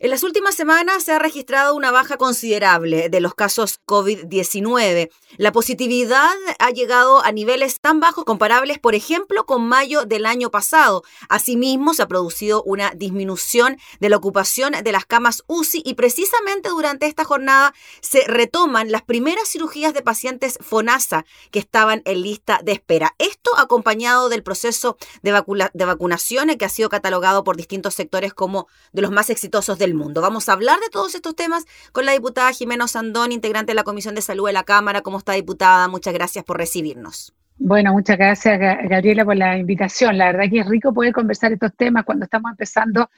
En las últimas semanas se ha registrado una baja considerable de los casos COVID-19. La positividad ha llegado a niveles tan bajos comparables, por ejemplo, con mayo del año pasado. Asimismo, se ha producido una disminución de la ocupación de las camas UCI y precisamente durante esta jornada se retoman las primeras cirugías de pacientes FONASA que estaban en lista de espera. Esto acompañado del proceso de, de vacunación que ha sido catalogado por distintos sectores como de los más exitosos del mundo. Vamos a hablar de todos estos temas con la diputada Jimena Sandón, integrante de la Comisión de Salud de la Cámara. ¿Cómo está, diputada? Muchas gracias por recibirnos. Bueno, muchas gracias, Gabriela, por la invitación. La verdad que es rico poder conversar estos temas cuando estamos empezando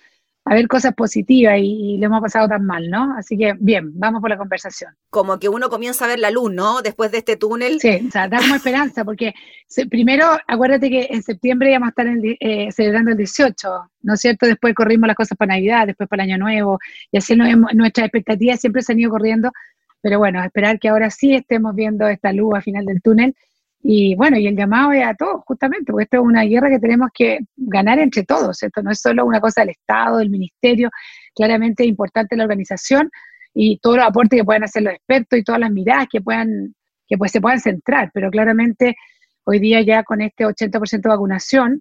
a ver cosas positivas y, lo hemos pasado tan mal, ¿no? Así que bien, vamos por la conversación. Como que uno comienza a ver la luz, ¿no? Después de este túnel. Sí, o sea, da como esperanza, porque primero, acuérdate que en septiembre íbamos a estar eh, celebrando el 18, ¿no es cierto? Después corrimos las cosas para Navidad, después para el Año Nuevo, y así nuestras expectativas siempre se han ido corriendo, pero bueno, esperar que ahora sí estemos viendo esta luz al final del túnel y bueno, y el llamado es a todos, justamente, porque esto es una guerra que tenemos que ganar entre todos. Esto no es solo una cosa del Estado, del Ministerio, claramente es importante la organización y todos los aportes que puedan hacer los expertos y todas las miradas que puedan, que pues se puedan centrar. Pero claramente hoy día ya con este 80% de vacunación,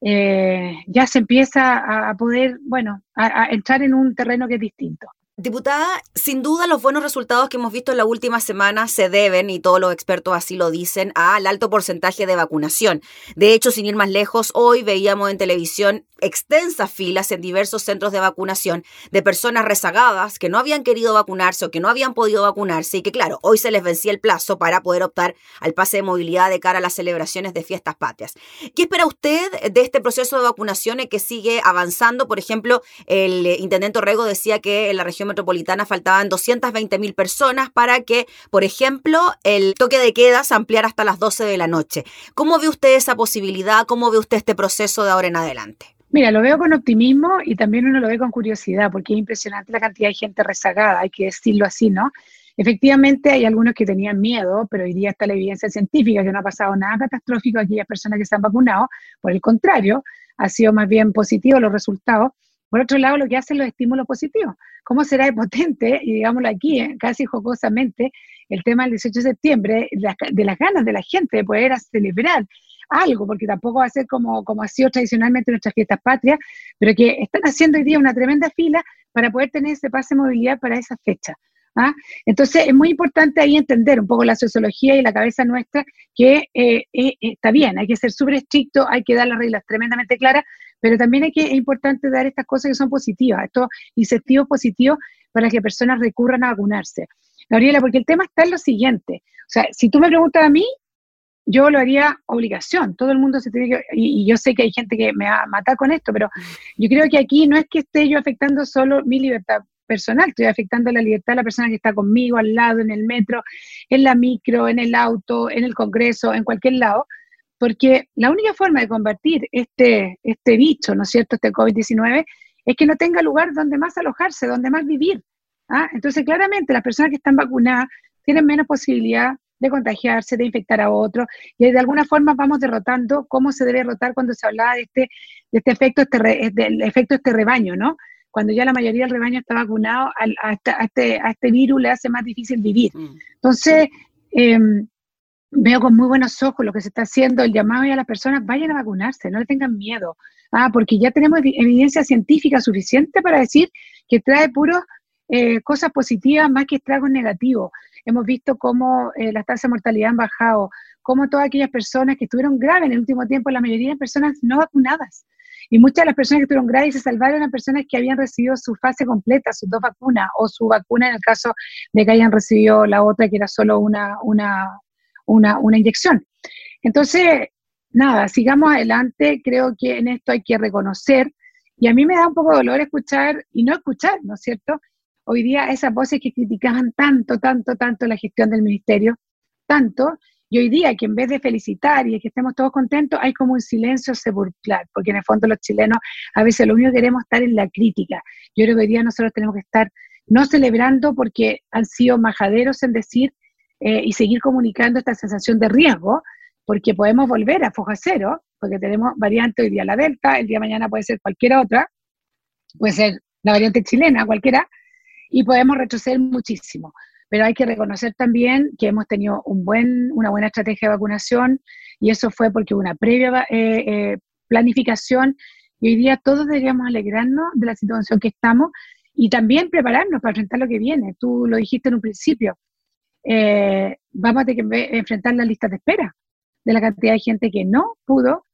eh, ya se empieza a, poder, bueno, a entrar en un terreno que es distinto. Diputada, sin duda los buenos resultados que hemos visto en la última semana se deben, y todos los expertos así lo dicen, al alto porcentaje de vacunación. De hecho, sin ir más lejos, hoy veíamos en televisión extensas filas en diversos centros de vacunación de personas rezagadas que no habían querido vacunarse o que no habían podido vacunarse y que, claro, hoy se les vencía el plazo para poder optar al pase de movilidad de cara a las celebraciones de fiestas patrias. ¿Qué espera usted de este proceso de vacunación que sigue avanzando? Por ejemplo, el intendente Orrego decía que en la región metropolitana faltaban 220 mil personas para que, por ejemplo, el toque de queda se ampliara hasta las 12 de la noche. ¿Cómo ve usted esa posibilidad? ¿Cómo ve usted este proceso de ahora en adelante? Mira, lo veo con optimismo y también uno lo ve con curiosidad, porque es impresionante la cantidad de gente rezagada, hay que decirlo así, ¿no? Efectivamente, hay algunos que tenían miedo, pero hoy día está la evidencia científica que no ha pasado nada catastrófico a aquellas personas que se han vacunado. Por el contrario, ha sido más bien positivo los resultados. Por otro lado, lo que hacen los estímulos positivos. ¿Cómo será de potente, y digámoslo aquí, eh, casi jocosamente, el tema del 18 de septiembre, de las ganas de la gente de poder celebrar algo, porque tampoco va a ser como, como ha sido tradicionalmente nuestras fiestas patrias, pero que están haciendo hoy día una tremenda fila para poder tener ese pase de movilidad para esa fecha. ¿ah? Entonces es muy importante ahí entender un poco la sociología y la cabeza nuestra, que eh, eh, está bien, hay que ser súper estricto, hay que dar las reglas tremendamente claras, pero también hay que, es importante dar estas cosas que son positivas, estos incentivos positivos para que personas recurran a vacunarse. Gabriela, porque el tema está en lo siguiente, o sea, si tú me preguntas a mí, yo lo haría obligación, todo el mundo se tiene que, y, yo sé que hay gente que me va a matar con esto, pero yo creo que aquí no es que esté yo afectando solo mi libertad personal, estoy afectando la libertad de la persona que está conmigo, al lado, en el metro, en la micro, en el auto, en el congreso, en cualquier lado, porque la única forma de combatir este, este bicho, ¿no es cierto?, este COVID-19, es que no tenga lugar donde más alojarse, donde más vivir. ¿ah? Entonces, claramente, las personas que están vacunadas tienen menos posibilidad de contagiarse, de infectar a otros, y de alguna forma vamos derrotando cómo se debe derrotar cuando se hablaba de este, de este efecto, este del efecto este rebaño, ¿no? Cuando ya la mayoría del rebaño está vacunado, a, este, a este virus le hace más difícil vivir. Mm. Entonces, em, veo con muy buenos ojos lo que se está haciendo, el llamado a las personas, vayan a vacunarse, no le tengan miedo, ah, porque ya tenemos evidencia científica suficiente para decir que trae puros eh, cosas positivas más que estragos negativos. Hemos visto cómo eh, las tasas de mortalidad han bajado, cómo todas aquellas personas que estuvieron graves en el último tiempo, la mayoría de personas no vacunadas. Y muchas de las personas que estuvieron graves se salvaron a personas que habían recibido su fase completa, sus dos vacunas, o su vacuna en el caso de que hayan recibido la otra, que era solo una, una, una, una inyección. Entonces, nada, sigamos adelante. Creo que en esto hay que reconocer. Y a mí me da un poco dolor escuchar y no escuchar, ¿no es cierto? Hoy día esas voces que criticaban tanto, tanto, tanto la gestión del ministerio, tanto, y hoy día que en vez de felicitar y que estemos todos contentos, hay como un silencio sepulcral, porque en el fondo los chilenos a veces lo único que queremos estar en la crítica. Yo creo que hoy día nosotros tenemos que estar no celebrando porque han sido majaderos en decir eh, y seguir comunicando esta sensación de riesgo, porque podemos volver a foja cero, porque tenemos variante hoy día la delta, el día de mañana puede ser cualquier otra, puede ser la variante chilena, cualquiera, y podemos retroceder muchísimo. Pero hay que reconocer también que hemos tenido buen, una buena estrategia de vacunación y eso fue porque una previa eh, eh, planificación y hoy día todos deberíamos alegrarnos de la situación que estamos y también prepararnos para enfrentar lo que viene. Tú lo dijiste en un principio, eh, vamos a tener que enfrentar las listas de espera de la cantidad de gente que no pudo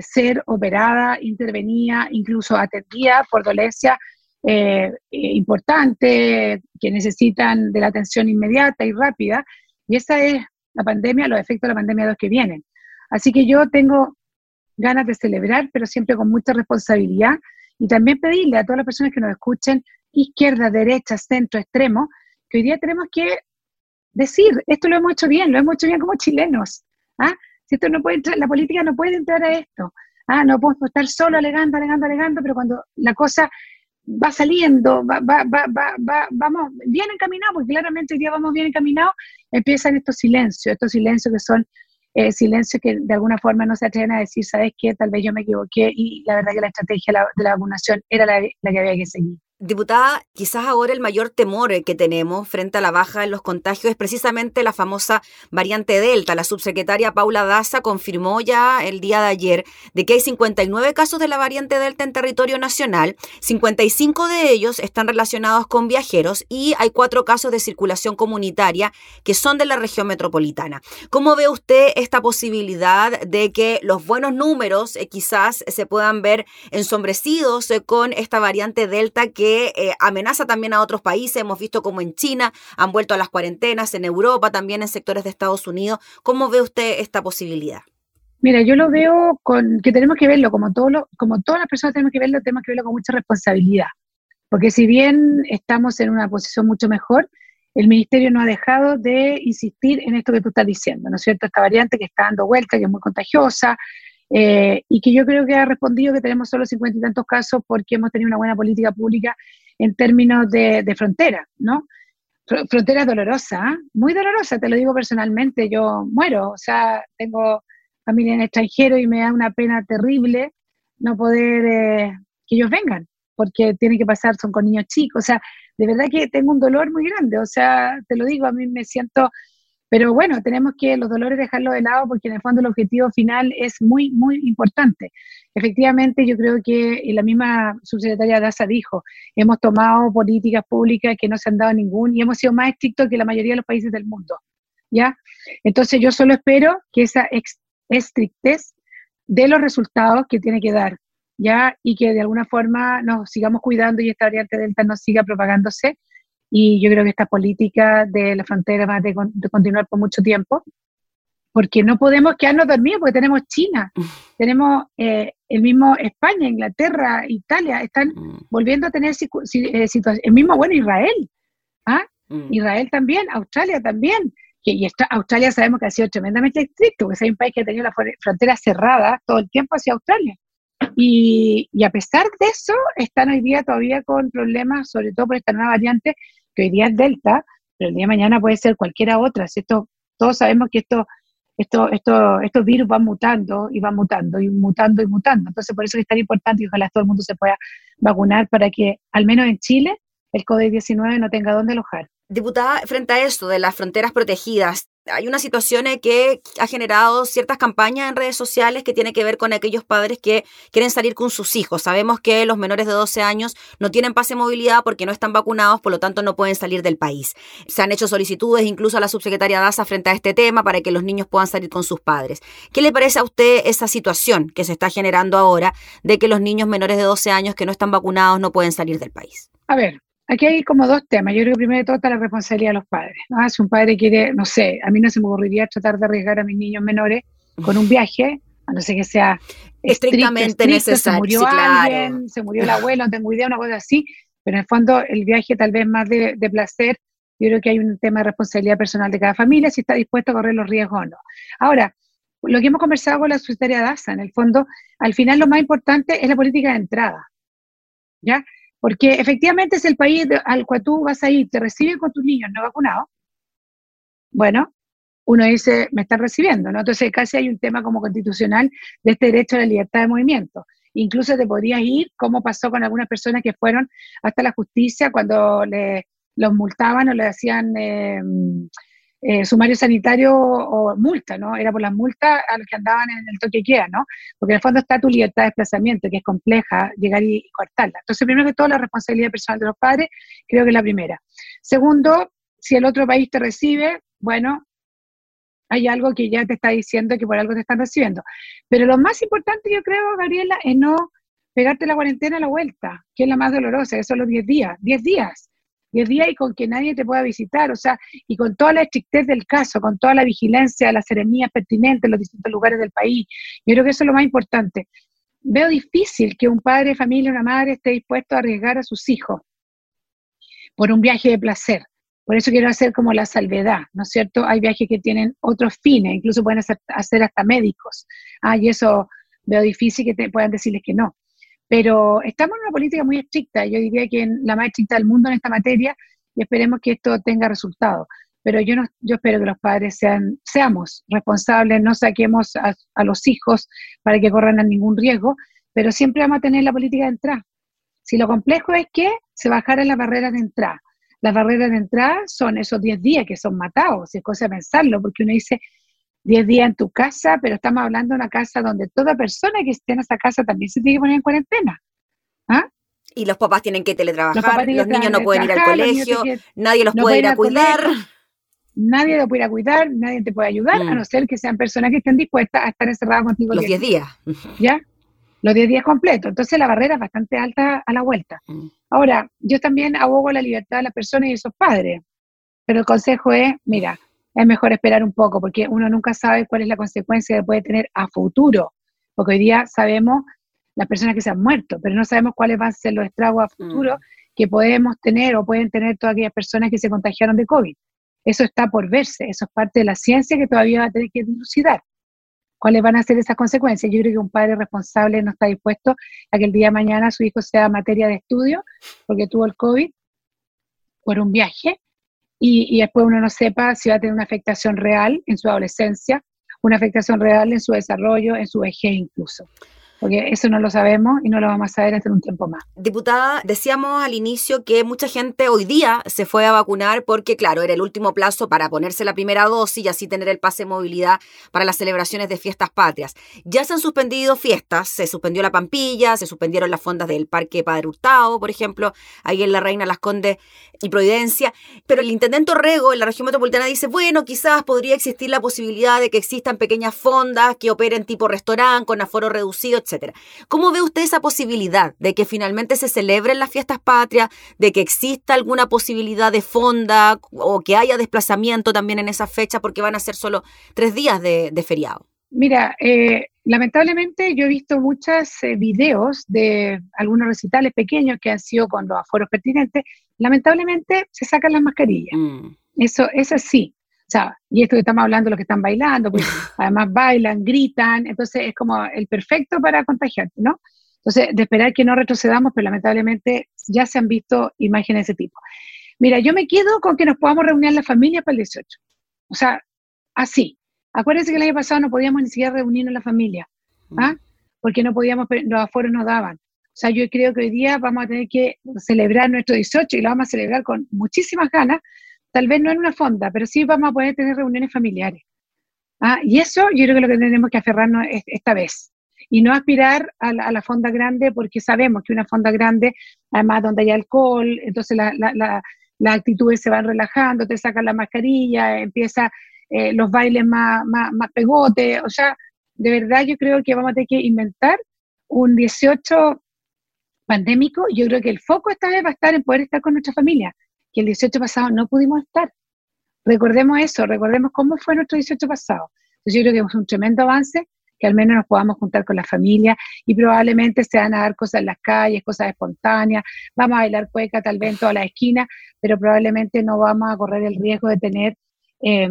ser operada, intervenida, incluso atendida por dolencia eh, importantes que necesitan de la atención inmediata y rápida. Y esa es la pandemia, los efectos de la pandemia los que vienen. Así que yo tengo ganas de celebrar, pero siempre con mucha responsabilidad y también pedirle a todas las personas que nos escuchen, izquierda, derecha, centro, extremo, que hoy día tenemos que decir, esto lo hemos hecho bien, lo hemos hecho bien como chilenos. ¿ah? Si esto no puede entrar, la política no puede entrar a esto. Ah, no podemos estar solo alegando, alegando, alegando, pero cuando la cosa va saliendo, va, va, va, va, vamos bien encaminados, porque claramente hoy día vamos bien encaminados, empiezan estos silencios, estos silencios que son eh, silencios que de alguna forma no se atreven a decir, ¿sabes qué? Tal vez yo me equivoqué y la verdad que la estrategia de la vacunación era la, la que había que seguir. Diputada, quizás ahora el mayor temor que tenemos frente a la baja en los contagios es precisamente la famosa variante Delta. La subsecretaria Paula Daza confirmó ya el día de ayer de que hay 59 casos de la variante Delta en territorio nacional, 55 de ellos están relacionados con viajeros y hay cuatro casos de circulación comunitaria que son de la región metropolitana. ¿Cómo ve usted esta posibilidad de que los buenos números eh, quizás se puedan ver ensombrecidos eh, con esta variante Delta que que eh, amenaza también a otros países. Hemos visto como en China han vuelto a las cuarentenas, en Europa, también en sectores de Estados Unidos. ¿Cómo ve usted esta posibilidad? Mira, yo lo veo con que tenemos que verlo, como, todo como todas las personas tenemos que verlo, tenemos que verlo con mucha responsabilidad. Porque si bien estamos en una posición mucho mejor, el Ministerio no ha dejado de insistir en esto que tú estás diciendo, ¿no es cierto? Esta variante que está dando vuelta, que es muy contagiosa, eh, y que yo creo que ha respondido que tenemos solo cincuenta y tantos casos porque hemos tenido una buena política pública en términos de, frontera, ¿no? Frontera dolorosa, ¿ah? muy dolorosa, te lo digo personalmente, yo muero, o sea, tengo familia en extranjero y me da una pena terrible no poder eh, que ellos vengan, porque tienen que pasar, son con niños chicos, o sea, de verdad que tengo un dolor muy grande, o sea, te lo digo, a mí me siento pero bueno, tenemos que los dolores dejarlos de lado porque en el fondo el objetivo final es muy, muy importante. Efectivamente, yo creo que la misma subsecretaria Daza dijo, hemos tomado políticas públicas que no se han dado ningún y hemos sido más estrictos que la mayoría de los países del mundo. ¿Ya? Entonces yo solo espero que esa estrictez dé los resultados que tiene que dar, ¿ya? Y que de alguna forma nos sigamos cuidando y esta variante Delta no siga propagándose y yo creo que esta política de la frontera va a de, continuar por mucho tiempo, porque no podemos quedarnos dormidos, porque tenemos China, tenemos eh, el mismo España, Inglaterra, Italia, están mm. volviendo a tener eh, situaciones, el mismo, bueno, Israel, ¿ah? Mm. Israel también, Australia también, y Australia sabemos que ha sido tremendamente estricto, porque es un país que ha tenido la frontera cerrada todo el tiempo hacia Australia. Y, y, a pesar de eso, están hoy día todavía con problemas, sobre todo por esta nueva variante, que hoy día es Delta, pero el día de mañana puede ser cualquiera otra. Si todos sabemos que esto, esto, esto, estos virus van mutando y van mutando y mutando y mutando. Entonces, por eso es tan importante y ojalá todo el mundo se pueda vacunar para que, al menos en Chile, el COVID-19 no tenga dónde alojar. Diputada, frente a esto de las fronteras protegidas, hay una situación que ha generado ciertas campañas en redes sociales que tiene que ver con aquellos padres que quieren salir con sus hijos. Sabemos que los menores de 12 años no tienen pase de movilidad porque no están vacunados, por lo tanto no pueden salir del país. Se han hecho solicitudes incluso a la subsecretaria Daza frente a este tema para que los niños puedan salir con sus padres. ¿Qué le parece a usted esa situación que se está generando ahora de que los niños menores de 12 años que no están vacunados no pueden salir del país? A ver, Aquí hay como dos temas. Yo creo que primero de todo está la responsabilidad de los padres. Si un padre quiere, no sé, a mí no se me ocurriría tratar de arriesgar a mis niños menores con un viaje, a no ser que sea estrictamente necesario. Se murió alguien, se murió el abuelo, no tengo idea, una cosa así, pero en el fondo el viaje tal vez más de, de placer, yo creo que hay un tema de responsabilidad personal de cada familia, si está dispuesto a correr los riesgos o no. Ahora, lo que hemos conversado con la secretaria DASA, en el fondo, al final lo más importante es la política de entrada. ¿Ya? Porque efectivamente es el país al cual tú vas a ir, te reciben con tus niños no vacunados. Bueno, uno dice, me están recibiendo, ¿no? Entonces casi hay un tema como constitucional de este derecho a la libertad de movimiento. incluso te podrías ir, como pasó con algunas personas que fueron hasta la justicia cuando le, los multaban o le hacían eh, eh, sumario sanitario o multa, ¿no? Era por las multas a los que andaban en el toque queda, ¿no? Porque en el fondo está tu libertad de desplazamiento, que es compleja llegar y, cortarla. Entonces, primero que todo, la responsabilidad personal de los padres, creo que es la primera. Segundo, si el otro país te recibe, bueno, hay algo que ya te está diciendo que por algo te están recibiendo. Pero lo más importante, yo creo, Gabriela, es no pegarte la cuarentena a la vuelta, que es la más dolorosa, que son los 10 días. 10 días. 10 días y con que nadie te pueda visitar, o sea, y con toda la estrictez del caso, con toda la vigilancia, las serenías pertinentes en los distintos lugares del país. Yo creo que eso es lo más importante. Veo difícil que un padre de familia, una madre esté dispuesto a arriesgar a sus hijos por un viaje de placer. Por eso quiero hacer como la salvedad, ¿no es cierto? Hay viajes que tienen otros fines, incluso pueden hacer, hasta médicos. Ah, y eso veo difícil que te, puedan decirles que no. Pero estamos en una política muy estricta, yo diría que en la más estricta del mundo en esta materia, y esperemos que esto tenga resultados. Pero yo, no, yo espero que los padres sean, seamos responsables, no saquemos a, a los hijos para que corran ningún riesgo, pero siempre vamos a tener la política de entrada. Si lo complejo es que se bajaran las barreras de entrada las barreras de entrada son esos 10 días que son matados, es cosa de pensarlo, porque uno dice 10 días en tu casa, pero estamos hablando de una casa donde toda persona que esté en esa casa también se tiene que poner en cuarentena. ¿Ah? Y los papás tienen que teletrabajar, los, niños no pueden ir al colegio, nadie los puede ir a cuidar. nadie los puede ir a cuidar, nadie te puede ayudar, a mm. no ser que sean personas que estén dispuestas a estar encerradas contigo. Los 10 días. ¿Ya? Los 10 días completos. Entonces la barrera es bastante alta a la vuelta. Mm. Ahora, yo también abogo la libertad de las personas y de sus padres, pero el consejo es, mira, es mejor esperar un poco, porque uno nunca sabe cuál es la consecuencia que puede tener a futuro, porque hoy día sabemos las personas que se han muerto, pero no sabemos cuáles van a ser los estragos a futuro mm. que podemos tener o pueden tener todas aquellas personas que se contagiaron de COVID. Eso está por verse, eso es parte de la ciencia que todavía va a tener que dilucidar cuáles van a ser esas consecuencias. Yo creo que un padre responsable no está dispuesto a que el día de mañana su hijo sea materia de estudio porque tuvo el COVID por un viaje y, y, después uno no sepa si va a tener una afectación real en su adolescencia, una afectación real en su desarrollo, en su vejez incluso porque eso no lo sabemos y no lo vamos a saber hasta un tiempo más. Diputada, decíamos al inicio que mucha gente hoy día se fue a vacunar porque, claro, era el último plazo para ponerse la primera dosis y así tener el pase de movilidad para las celebraciones de fiestas patrias. Ya se han suspendido fiestas, se suspendió la Pampilla, se suspendieron las fondas del Parque Padre Hurtado, por ejemplo, ahí en La Reina, Las Condes y Providencia, pero el intendente Orrego en la región metropolitana dice, bueno, quizás podría existir la posibilidad de que existan pequeñas fondas que operen tipo restaurante, con aforo reducido, etcétera. ¿Cómo ve usted esa posibilidad de que finalmente se celebren las fiestas patrias, de que exista alguna posibilidad de fonda o que haya desplazamiento también en esa fecha porque van a ser solo tres días de, feriado? Mira, eh, lamentablemente yo he visto muchos eh, videos de algunos recitales pequeños que han sido con los aforos pertinentes. Lamentablemente se sacan las mascarillas. Mm. Eso, eso sí. O sea, y esto que estamos hablando, los que están bailando, pues además bailan, gritan, entonces es como el perfecto para contagiarte, ¿no? Entonces, de esperar que no retrocedamos, pero lamentablemente ya se han visto imágenes de ese tipo. Mira, yo me quedo con que nos podamos reunir en la familia para el 18. O sea, así. Acuérdense que el año pasado no podíamos ni siquiera reunirnos en la familia, ¿ah? Mm. Porque no podíamos, los aforos nos daban. O sea, yo creo que hoy día vamos a tener que celebrar nuestro 18 y lo vamos a celebrar con muchísimas ganas, tal vez no en una fonda, pero sí vamos a poder tener reuniones familiares. ¿Ah? Y eso yo creo que es lo que tenemos que aferrarnos esta vez. Y no aspirar a la, fonda grande porque sabemos que una fonda grande, además donde hay alcohol, entonces la, la, las actitudes se van relajando, te sacan la mascarilla, empieza eh, los bailes más, más, más pegotes. O sea, de verdad yo creo que vamos a tener que inventar un 18 pandémico. Yo creo que el foco esta vez va a estar en poder estar con nuestra familia que el 18 pasado no pudimos estar. Recordemos eso, recordemos cómo fue nuestro 18 pasado. Entonces yo creo que es un tremendo avance que al menos nos podamos juntar con la familia y probablemente se van a dar cosas en las calles, cosas espontáneas, vamos a bailar cueca tal vez en toda la esquina, pero probablemente no vamos a correr el riesgo de tener eh,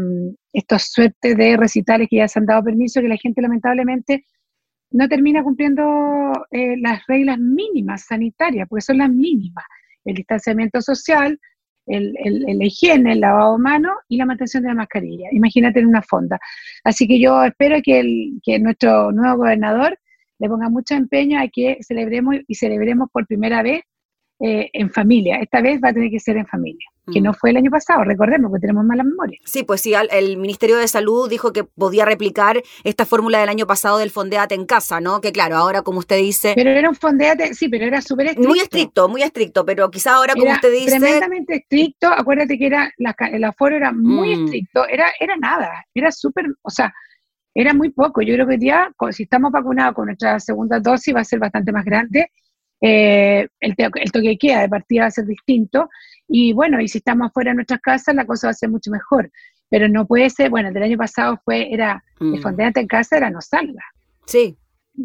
estas suertes de recitales que ya se han dado permiso, que la gente lamentablemente no termina cumpliendo eh, las reglas mínimas sanitarias, porque son las mínimas, el distanciamiento social, el, el, la higiene, el lavado de manos y la mantención de la mascarilla. Imagínate en una fonda. Así que yo espero que, el, que nuestro nuevo gobernador le ponga mucho empeño a que celebremos y celebremos por primera vez eh, en familia. Esta vez va a tener que ser en familia, que no mm. fue el año pasado, recordemos, que tenemos mala memoria. Sí, pues sí, el Ministerio de Salud dijo que podía replicar esta fórmula del año pasado del fondeate en casa, ¿no? Que claro, ahora como usted dice... Pero era un fondeate, sí, pero era súper estricto. Muy estricto, muy estricto, pero quizá ahora como usted dice... Tremendamente estricto, acuérdate que era la, el aforo era muy mm. estricto, era, era nada, era súper, o sea, era muy poco. Yo creo que ya, si estamos vacunados con nuestra segunda dosis, va a ser bastante más grande eh, el, el, toque de queda de partida va a ser distinto. Y bueno, y si estamos fuera de nuestras casas, la cosa va a ser mucho mejor. Pero no puede ser, bueno, el del año pasado fue, era, el mm. fondeante en casa era no salga. Sí.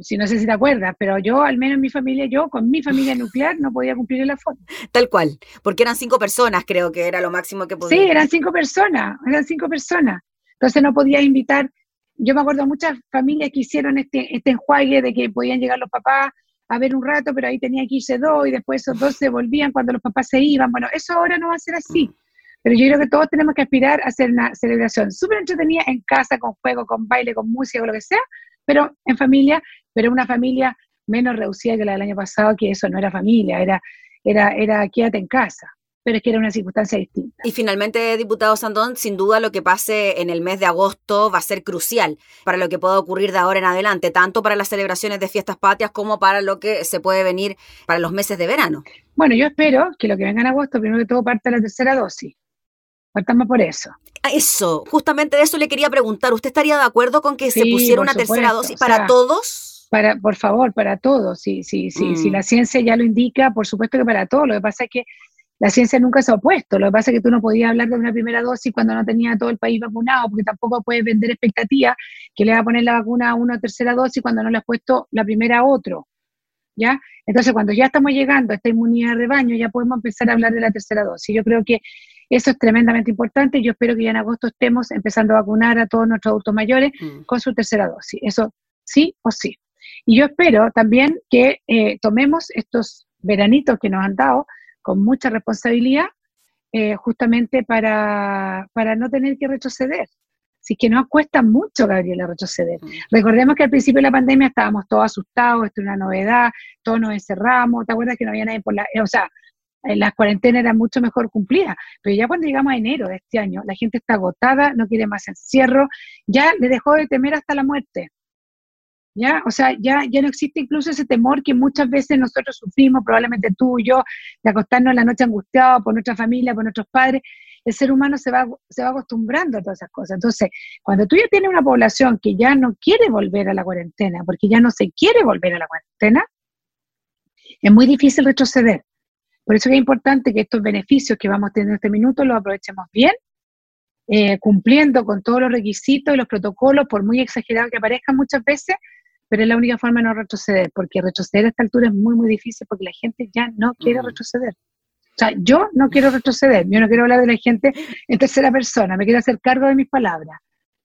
Si no sé si te acuerdas, pero yo, al menos en mi familia, yo con mi familia nuclear no podía cumplir el aforo. Tal cual, porque eran cinco personas, creo que era lo máximo que podía. Sí, eran cinco personas, eran cinco personas. Entonces no podía invitar. Yo me acuerdo muchas familias que hicieron este, este enjuague de que podían llegar los papás, a ver un rato, pero ahí tenía que irse dos y después esos dos se volvían cuando los papás se iban. Bueno, eso ahora no va a ser así. Pero yo creo que todos tenemos que aspirar a hacer una celebración súper entretenida en casa, con juego, con baile, con música, o lo que sea, pero en familia, pero una familia menos reducida que la del año pasado, que eso no era familia, era, era, era quédate en casa pero es que era una circunstancia distinta. Y finalmente, diputado Sandón, sin duda lo que pase en el mes de agosto va a ser crucial para lo que pueda ocurrir de ahora en adelante, tanto para las celebraciones de fiestas patrias como para lo que se puede venir para los meses de verano. Bueno, yo espero que lo que venga en agosto, primero que todo, parte la tercera dosis. Partamos por eso. Eso, justamente de eso le quería preguntar. ¿Usted estaría de acuerdo con que se pusiera una tercera dosis para todos? Para, por favor, para todos. Sí, sí, sí. Si mm. la ciencia ya lo indica, por supuesto que para todos. Lo que pasa es que la ciencia nunca se ha opuesto. Lo que pasa es que tú no podías hablar de una primera dosis cuando no tenía todo el país vacunado, porque tampoco puedes vender expectativas que le va a poner la vacuna a una tercera dosis cuando no le has puesto la primera a otro. ¿Ya? Entonces, cuando ya estamos llegando a esta inmunidad de rebaño, ya podemos empezar a hablar de la tercera dosis. Yo creo que eso es tremendamente importante. Yo espero que ya en agosto estemos empezando a vacunar a todos nuestros adultos mayores mm. con su tercera dosis. Eso sí o sí. Y yo espero también que eh, tomemos estos veranitos que nos han dado con mucha responsabilidad, eh, justamente para, para, no tener que retroceder. Así que nos cuesta mucho, Gabriela, retroceder. Mm. Recordemos que al principio de la pandemia estábamos todos asustados, esto es una novedad, todos nos encerramos, ¿te acuerdas que no había nadie por la... Eh, o sea, las cuarentenas eran mucho mejor cumplidas, pero ya cuando llegamos a enero de este año, la gente está agotada, no quiere más encierro, ya le dejó de temer hasta la muerte. ¿Ya? O sea, ya, ya no existe incluso ese temor que muchas veces nosotros sufrimos, probablemente tú y yo, de acostarnos en la noche angustiados por nuestra familia, por nuestros padres. El ser humano se va, se va acostumbrando a todas esas cosas. Entonces, cuando tú ya tienes una población que ya no quiere volver a la cuarentena, porque ya no se quiere volver a la cuarentena, es muy difícil retroceder. Por eso es importante que estos beneficios que vamos tener en este minuto los aprovechemos bien, eh, cumpliendo con todos los requisitos y los protocolos, por muy exagerados que aparezcan muchas veces, pero es la única forma de no retroceder, porque retroceder a esta altura es muy, muy difícil porque la gente ya no quiere mm. retroceder. O sea, yo no quiero retroceder, yo no quiero hablar de la gente en tercera persona, me quiero hacer cargo de mis palabras.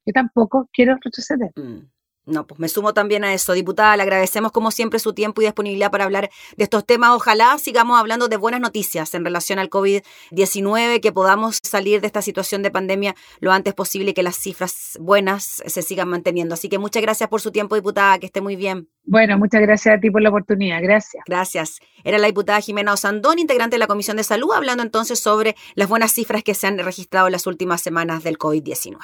Yo tampoco quiero retroceder. Mm. No, pues me sumo también a eso. Diputada, le agradecemos como siempre su tiempo y disponibilidad para hablar de estos temas. Ojalá sigamos hablando de buenas noticias en relación al COVID-19, que podamos salir de esta situación de pandemia lo antes posible y que las cifras buenas se sigan manteniendo. Así que muchas gracias por su tiempo, diputada, que esté muy bien. Bueno, muchas gracias a ti por la oportunidad. Gracias. Gracias. Era la diputada Jimena Osandón, integrante de la Comisión de Salud, hablando entonces sobre las buenas cifras que se han registrado en las últimas semanas del COVID-19.